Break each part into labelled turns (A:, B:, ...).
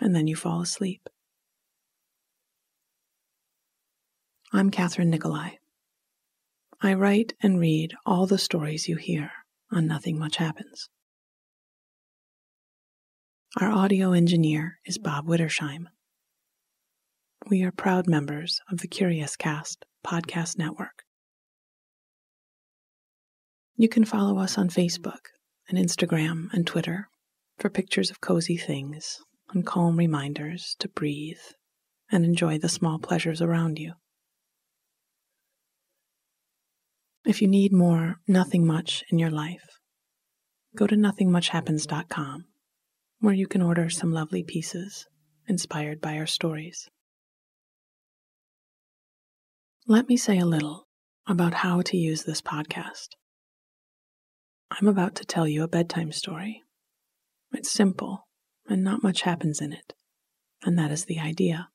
A: and then you fall asleep. I'm Catherine Nicolai. I write and read all the stories you hear on Nothing Much Happens. Our audio engineer is Bob Wittersheim. We are proud members of the Curious Cast podcast network. You can follow us on Facebook and Instagram and Twitter for pictures of cozy things and calm reminders to breathe and enjoy the small pleasures around you. If you need more nothing much in your life, go to nothingmuchhappens.com where you can order some lovely pieces inspired by our stories. Let me say a little about how to use this podcast. I'm about to tell you a bedtime story. It's simple and not much happens in it, and that is the idea.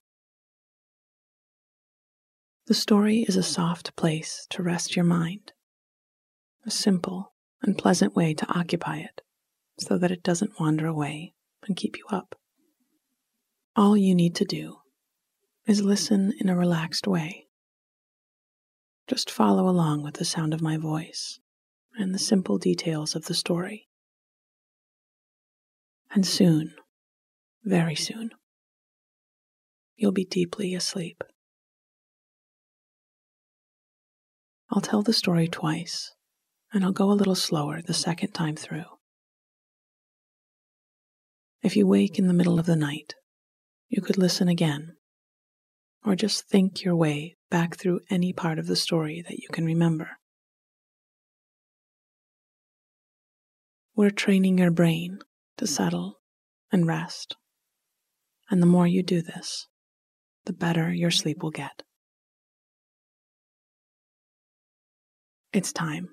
A: The story is a soft place to rest your mind, a simple and pleasant way to occupy it so that it doesn't wander away and keep you up. All you need to do is listen in a relaxed way. Just follow along with the sound of my voice and the simple details of the story. And soon, very soon, you'll be deeply asleep. I'll tell the story twice, and I'll go a little slower the second time through. If you wake in the middle of the night, you could listen again, or just think your way back through any part of the story that you can remember. We're training your brain to settle and rest. And the more you do this, the better your sleep will get. It's time.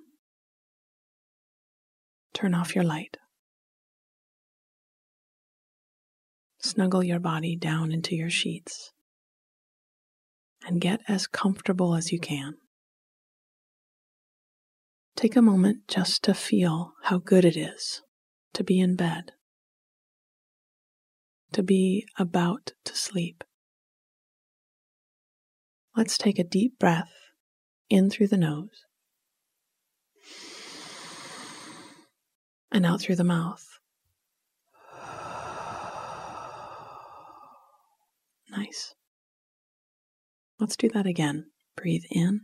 A: Turn off your light. Snuggle your body down into your sheets and get as comfortable as you can. Take a moment just to feel how good it is to be in bed, to be about to sleep. Let's take a deep breath in through the nose and out through the mouth. Nice. Let's do that again. Breathe in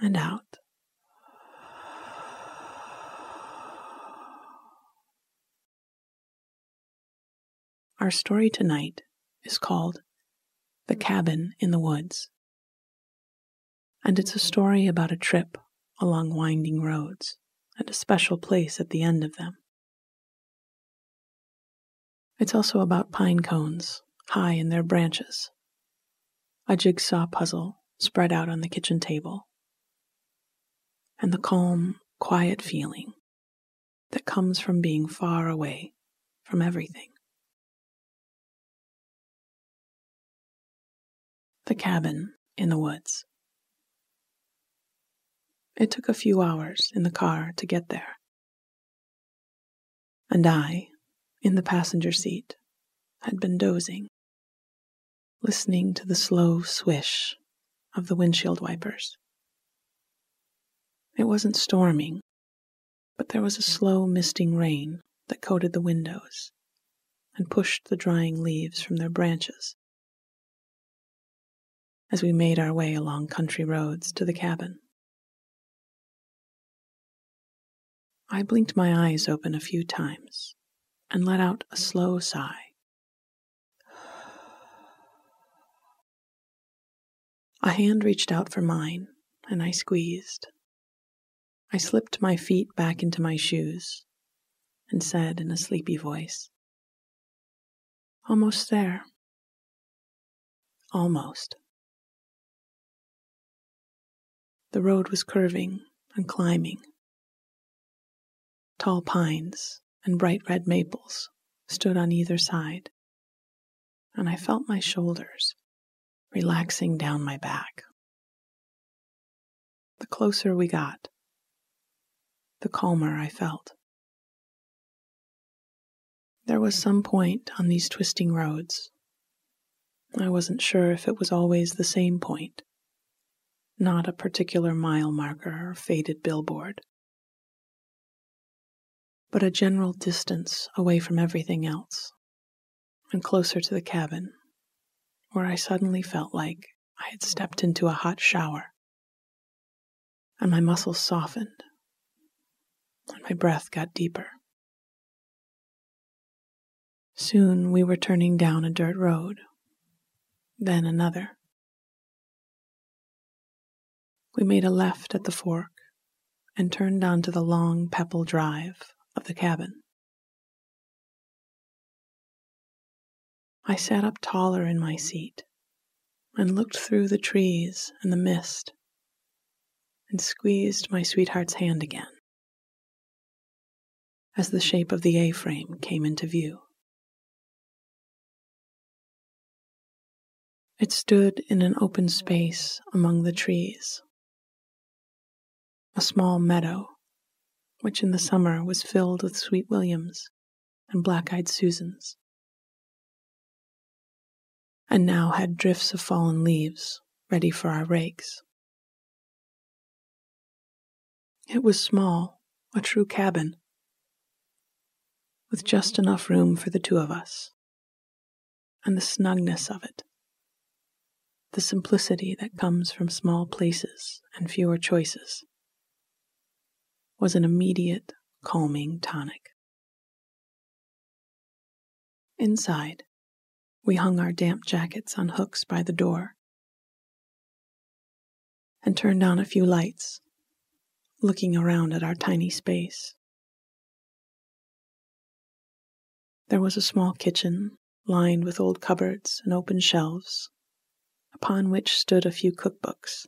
A: and out. Our story tonight is called The Cabin in the Woods. And it's a story about a trip along winding roads and a special place at the end of them. It's also about pine cones high in their branches, a jigsaw puzzle spread out on the kitchen table, and the calm, quiet feeling that comes from being far away from everything. The cabin in the woods. It took a few hours in the car to get there. And I, in the passenger seat, had been dozing, listening to the slow swish of the windshield wipers. It wasn't storming, but there was a slow misting rain that coated the windows and pushed the drying leaves from their branches as we made our way along country roads to the cabin. I blinked my eyes open a few times and let out a slow sigh. A hand reached out for mine, and I squeezed. I slipped my feet back into my shoes and said in a sleepy voice, Almost there. Almost. The road was curving and climbing. Tall pines and bright red maples stood on either side, and I felt my shoulders relaxing down my back. The closer we got, the calmer I felt. There was some point on these twisting roads. I wasn't sure if it was always the same point, not a particular mile marker or faded billboard, but a general distance away from everything else and closer to the cabin where I suddenly felt like I had stepped into a hot shower, and my muscles softened, and my breath got deeper. Soon we were turning down a dirt road, then another. We made a left at the fork and turned onto the long pebble drive of the cabin. I sat up taller in my seat and looked through the trees and the mist and squeezed my sweetheart's hand again as the shape of the A frame came into view. It stood in an open space among the trees, a small meadow, which in the summer was filled with sweet williams and black eyed Susans and now had drifts of fallen leaves ready for our rakes. It was small, a true cabin, with just enough room for the two of us, and the snugness of it, the simplicity that comes from small places and fewer choices, was an immediate calming tonic. Inside, we hung our damp jackets on hooks by the door and turned on a few lights, looking around at our tiny space. There was a small kitchen lined with old cupboards and open shelves, upon which stood a few cookbooks,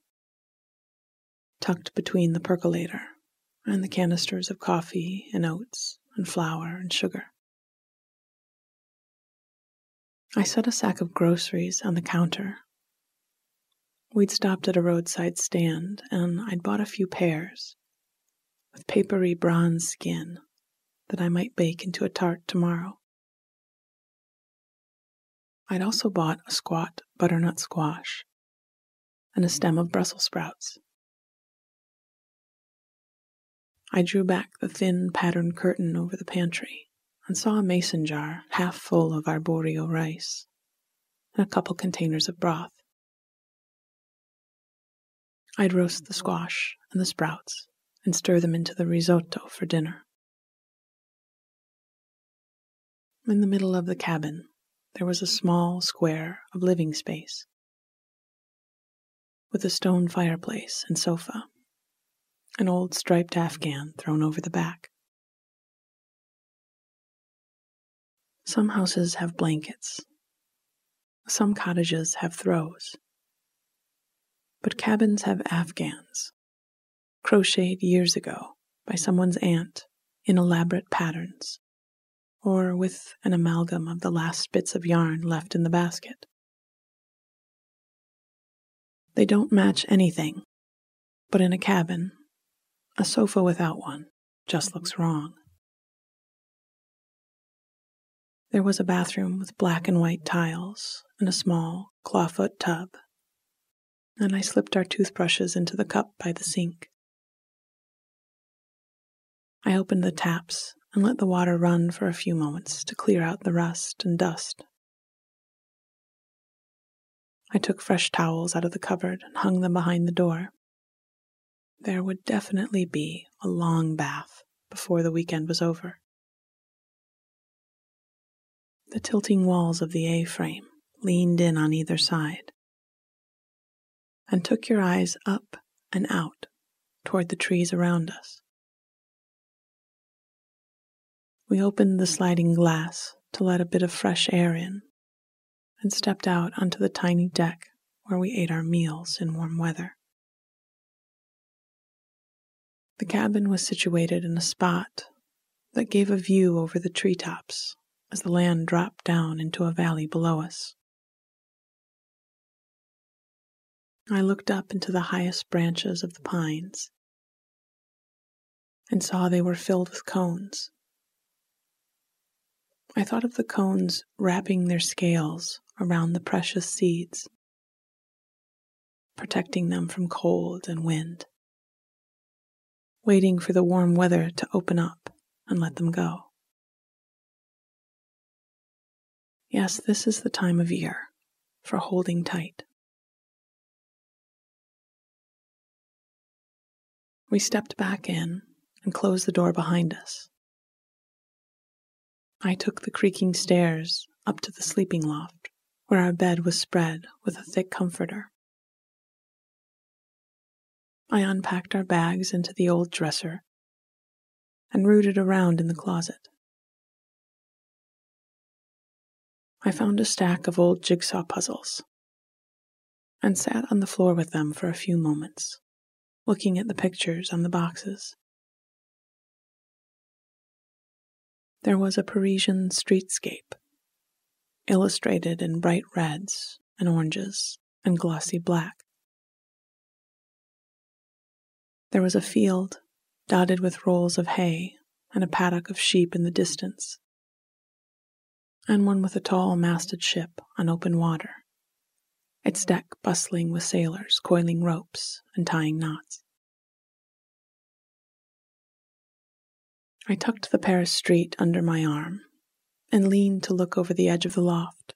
A: tucked between the percolator and the canisters of coffee and oats and flour and sugar. I set a sack of groceries on the counter. We'd stopped at a roadside stand, and I'd bought a few pears with papery bronze skin that I might bake into a tart tomorrow. I'd also bought a squat butternut squash and a stem of Brussels sprouts. I drew back the thin patterned curtain over the pantry and saw a mason jar half full of arborio rice and a couple containers of broth. I'd roast the squash and the sprouts and stir them into the risotto for dinner. In the middle of the cabin, there was a small square of living space with a stone fireplace and sofa, an old striped afghan thrown over the back. Some houses have blankets. Some cottages have throws. But cabins have afghans, crocheted years ago by someone's aunt in elaborate patterns, or with an amalgam of the last bits of yarn left in the basket. They don't match anything, but in a cabin, a sofa without one just looks wrong. There was a bathroom with black and white tiles and a small clawfoot tub, and I slipped our toothbrushes into the cup by the sink. I opened the taps and let the water run for a few moments to clear out the rust and dust. I took fresh towels out of the cupboard and hung them behind the door. There would definitely be a long bath before the weekend was over. The tilting walls of the A frame leaned in on either side and took your eyes up and out toward the trees around us. We opened the sliding glass to let a bit of fresh air in and stepped out onto the tiny deck where we ate our meals in warm weather. The cabin was situated in a spot that gave a view over the treetops as the land dropped down into a valley below us. I looked up into the highest branches of the pines and saw they were filled with cones. I thought of the cones wrapping their scales around the precious seeds, protecting them from cold and wind, waiting for the warm weather to open up and let them go. Yes, this is the time of year for holding tight. We stepped back in and closed the door behind us. I took the creaking stairs up to the sleeping loft where our bed was spread with a thick comforter. I unpacked our bags into the old dresser and rooted around in the closet. I found a stack of old jigsaw puzzles and sat on the floor with them for a few moments, looking at the pictures on the boxes. There was a Parisian streetscape illustrated in bright reds and oranges and glossy black. There was a field dotted with rolls of hay and a paddock of sheep in the distance, and one with a tall masted ship on open water, its deck bustling with sailors coiling ropes and tying knots. I tucked the Paris street under my arm and leaned to look over the edge of the loft.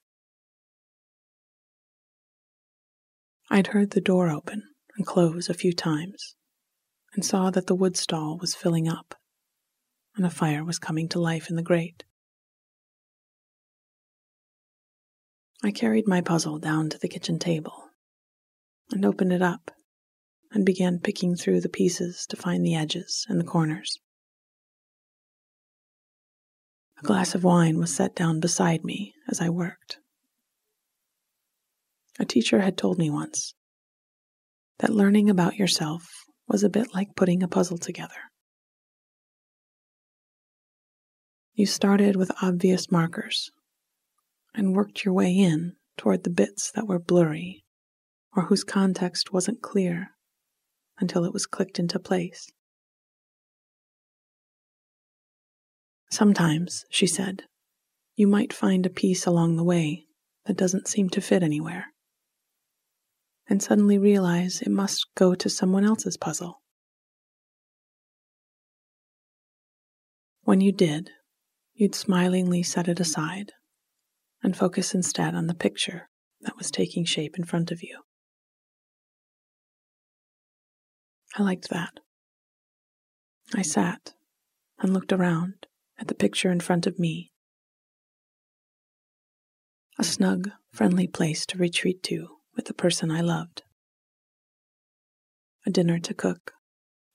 A: I'd heard the door open and close a few times and saw that the wood stall was filling up and a fire was coming to life in the grate. I carried my puzzle down to the kitchen table and opened it up and began picking through the pieces to find the edges and the corners. A glass of wine was set down beside me as I worked. A teacher had told me once that learning about yourself was a bit like putting a puzzle together. You started with obvious markers and worked your way in toward the bits that were blurry or whose context wasn't clear until it was clicked into place. Sometimes, she said, you might find a piece along the way that doesn't seem to fit anywhere, and suddenly realize it must go to someone else's puzzle. When you did, you'd smilingly set it aside and focus instead on the picture that was taking shape in front of you. I liked that. I sat and looked around at the picture in front of me. A snug, friendly place to retreat to with the person I loved. A dinner to cook,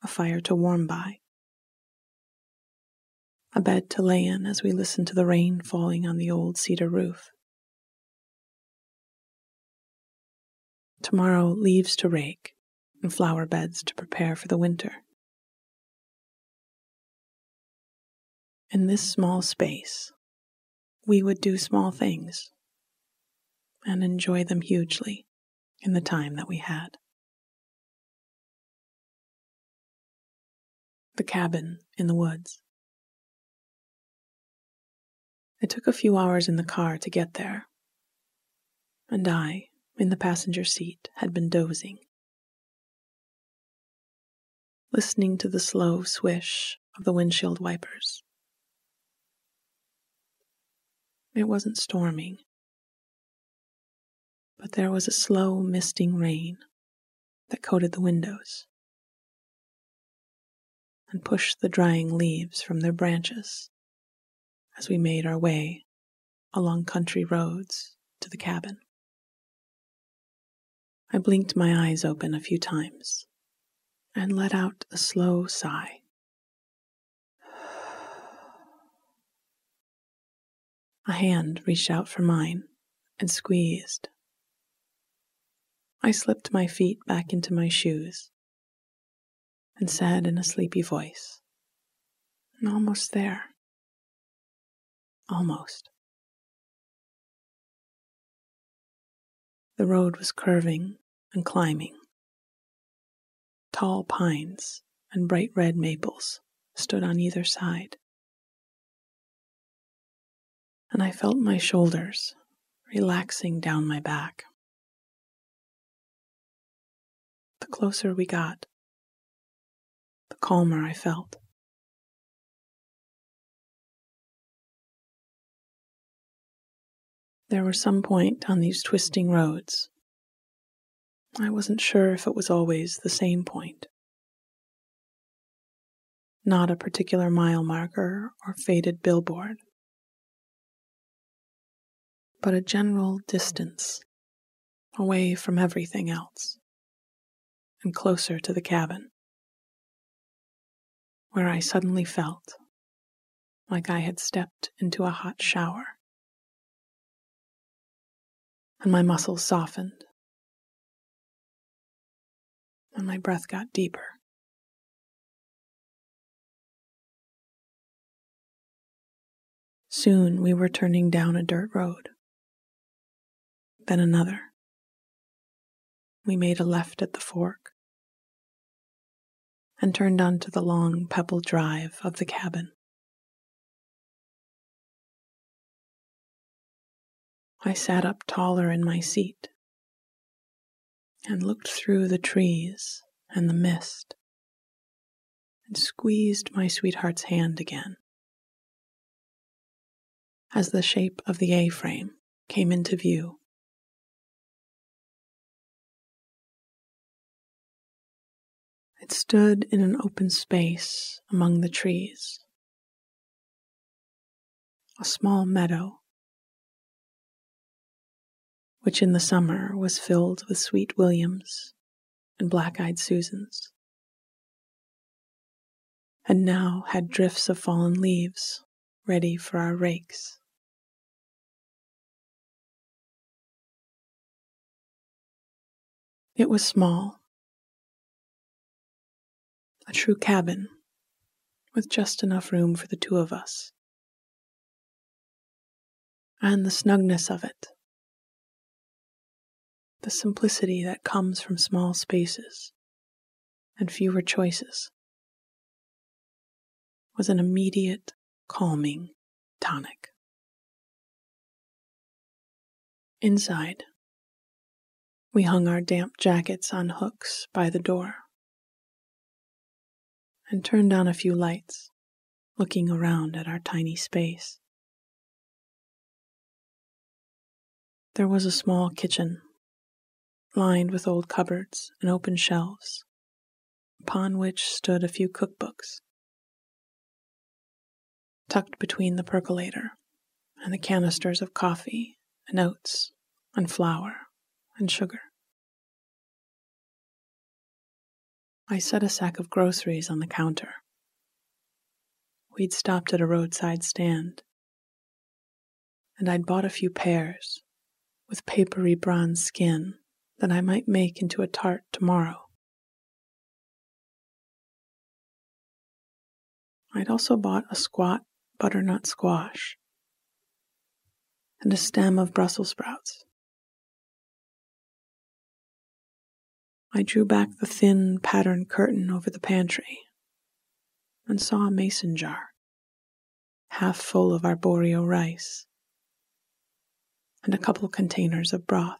A: a fire to warm by. A bed to lay in as we listened to the rain falling on the old cedar roof. Tomorrow, leaves to rake and flower beds to prepare for the winter. In this small space, we would do small things and enjoy them hugely in the time that we had. The cabin in the woods. It took a few hours in the car to get there, and I, in the passenger seat, had been dozing, listening to the slow swish of the windshield wipers. It wasn't storming, but there was a slow misting rain that coated the windows and pushed the drying leaves from their branches as we made our way along country roads to the cabin. I blinked my eyes open a few times and let out a slow sigh. A hand reached out for mine and squeezed. I slipped my feet back into my shoes and said in a sleepy voice, Almost there. Almost. The road was curving and climbing. Tall pines and bright red maples stood on either side. And I felt my shoulders relaxing down my back. The closer we got, the calmer I felt. There was some point on these twisting roads. I wasn't sure if it was always the same point. Not a particular mile marker or faded billboard, but a general distance away from everything else and closer to the cabin, where I suddenly felt like I had stepped into a hot shower and my muscles softened, and my breath got deeper. Soon we were turning down a dirt road, then another. We made a left at the fork and turned onto the long pebble drive of the cabin. I sat up taller in my seat and looked through the trees and the mist and squeezed my sweetheart's hand again. As the shape of the A frame came into view, it stood in an open space among the trees, a small meadow which in the summer was filled with sweet Williams and black eyed Susans, and now had drifts of fallen leaves ready for our rakes. It was small, a true cabin with just enough room for the two of us. And the snugness of it the simplicity that comes from small spaces and fewer choices, was an immediate calming tonic. Inside, we hung our damp jackets on hooks by the door and turned on a few lights, looking around at our tiny space. There was a small kitchen lined with old cupboards and open shelves, upon which stood a few cookbooks. Tucked between the percolator and the canisters of coffee and oats and flour and sugar. I set a sack of groceries on the counter. We'd stopped at a roadside stand, and I'd bought a few pears with papery bronze skin that I might make into a tart tomorrow. I'd also bought a squat butternut squash and a stem of Brussels sprouts. I drew back the thin patterned curtain over the pantry and saw a mason jar, half full of arborio rice, and a couple containers of broth.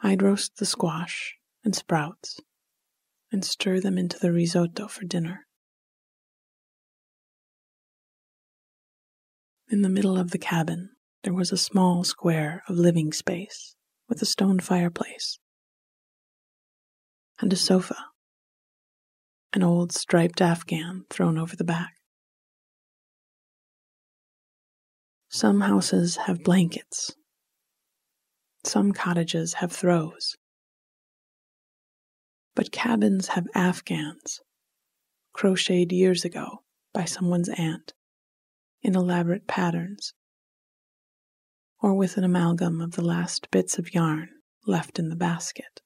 A: I'd roast the squash and sprouts and stir them into the risotto for dinner. In the middle of the cabin, there was a small square of living space with a stone fireplace and a sofa, an old striped afghan thrown over the back. Some houses have blankets. Some cottages have throws. But cabins have afghans, crocheted years ago by someone's aunt in elaborate patterns, or with an amalgam of the last bits of yarn left in the basket.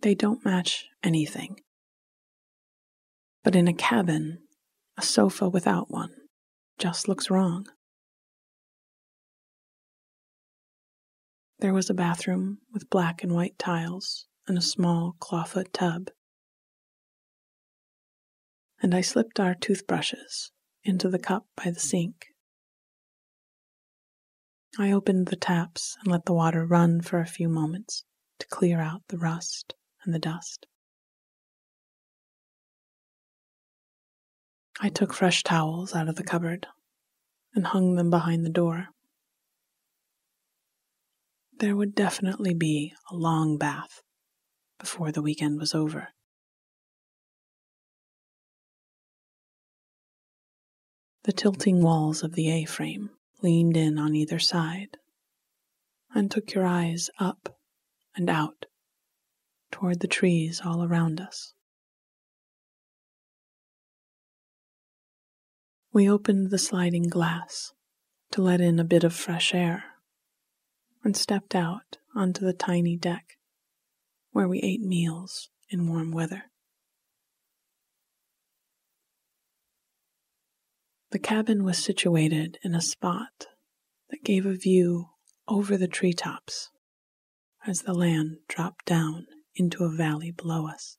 A: They don't match anything. But in a cabin, a sofa without one just looks wrong. There was a bathroom with black and white tiles and a small clawfoot tub. And I slipped our toothbrushes into the cup by the sink. I opened the taps and let the water run for a few moments to clear out the rust and the dust. I took fresh towels out of the cupboard and hung them behind the door. There would definitely be a long bath before the weekend was over. The tilting walls of the A frame leaned in on either side and took your eyes up and out toward the trees all around us. We opened the sliding glass to let in a bit of fresh air and stepped out onto the tiny deck where we ate meals in warm weather. The cabin was situated in a spot that gave a view over the treetops as the land dropped down into a valley below us.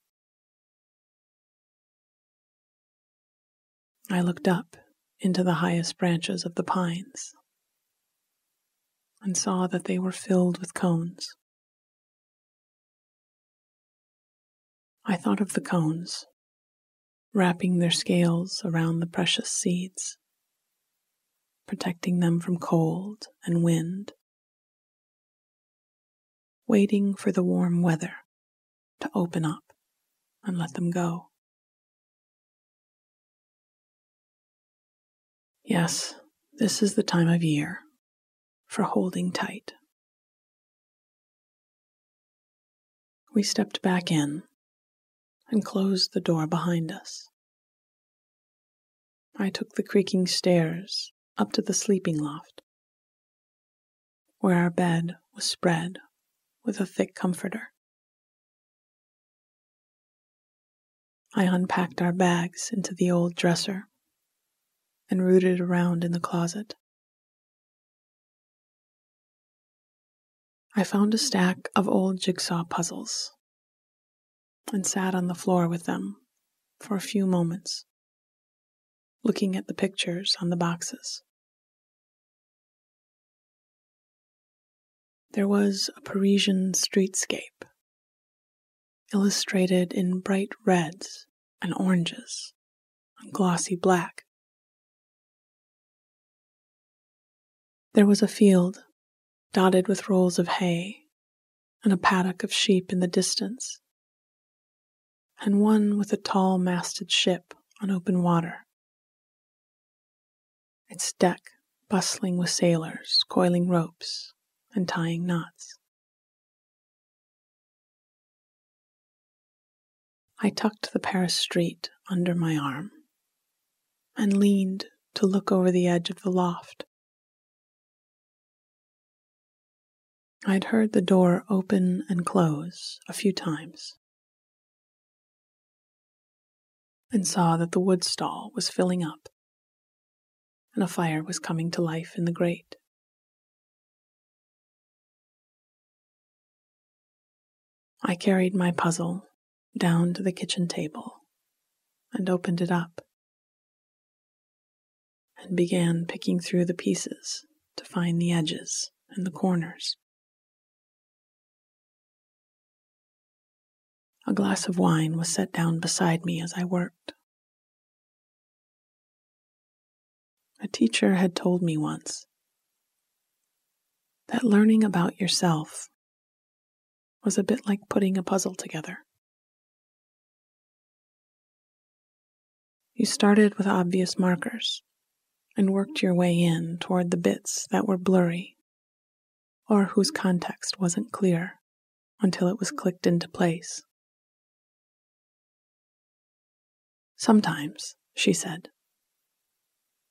A: I looked up into the highest branches of the pines and saw that they were filled with cones. I thought of the cones, wrapping their scales around the precious seeds, protecting them from cold and wind, waiting for the warm weather to open up and let them go. Yes, this is the time of year for holding tight. We stepped back in and closed the door behind us. I took the creaking stairs up to the sleeping loft, where our bed was spread with a thick comforter. I unpacked our bags into the old dresser and rooted around in the closet. I found a stack of old jigsaw puzzles and sat on the floor with them for a few moments, looking at the pictures on the boxes. There was a Parisian streetscape, illustrated in bright reds and oranges and glossy black. There was a field dotted with rolls of hay and a paddock of sheep in the distance, and one with a tall masted ship on open water. Its deck bustling with sailors coiling ropes and tying knots. I tucked the Paris street under my arm and leaned to look over the edge of the loft. I'd heard the door open and close a few times. And saw that the wood stall was filling up and a fire was coming to life in the grate. I carried my puzzle down to the kitchen table and opened it up and began picking through the pieces to find the edges and the corners. A glass of wine was set down beside me as I worked. A teacher had told me once that learning about yourself was a bit like putting a puzzle together. You started with obvious markers and worked your way in toward the bits that were blurry or whose context wasn't clear until it was clicked into place. Sometimes, she said,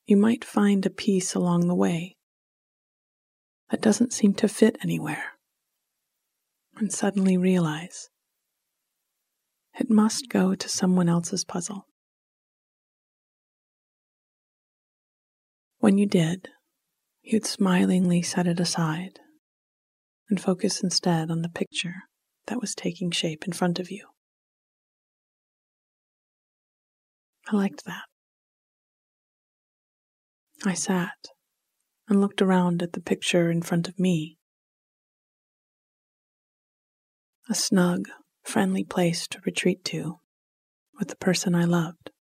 A: you might find a piece along the way that doesn't seem to fit anywhere, and suddenly realize it must go to someone else's puzzle. When you did, you'd smilingly set it aside and focus instead on the picture that was taking shape in front of you. I liked that. I sat and looked around at the picture in front of me. A snug, friendly place to retreat to with the person I loved.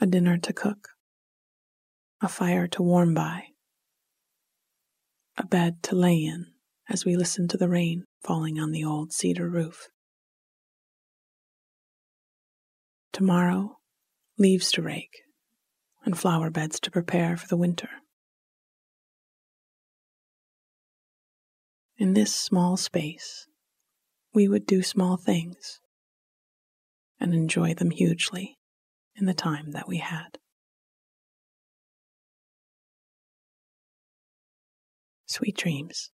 A: A dinner to cook, a fire to warm by, a bed to lay in as we listened to the rain falling on the old cedar roof. Tomorrow, leaves to rake and flower beds to prepare for the winter. In this small space, we would do small things and enjoy them hugely in the time that we had. Sweet dreams.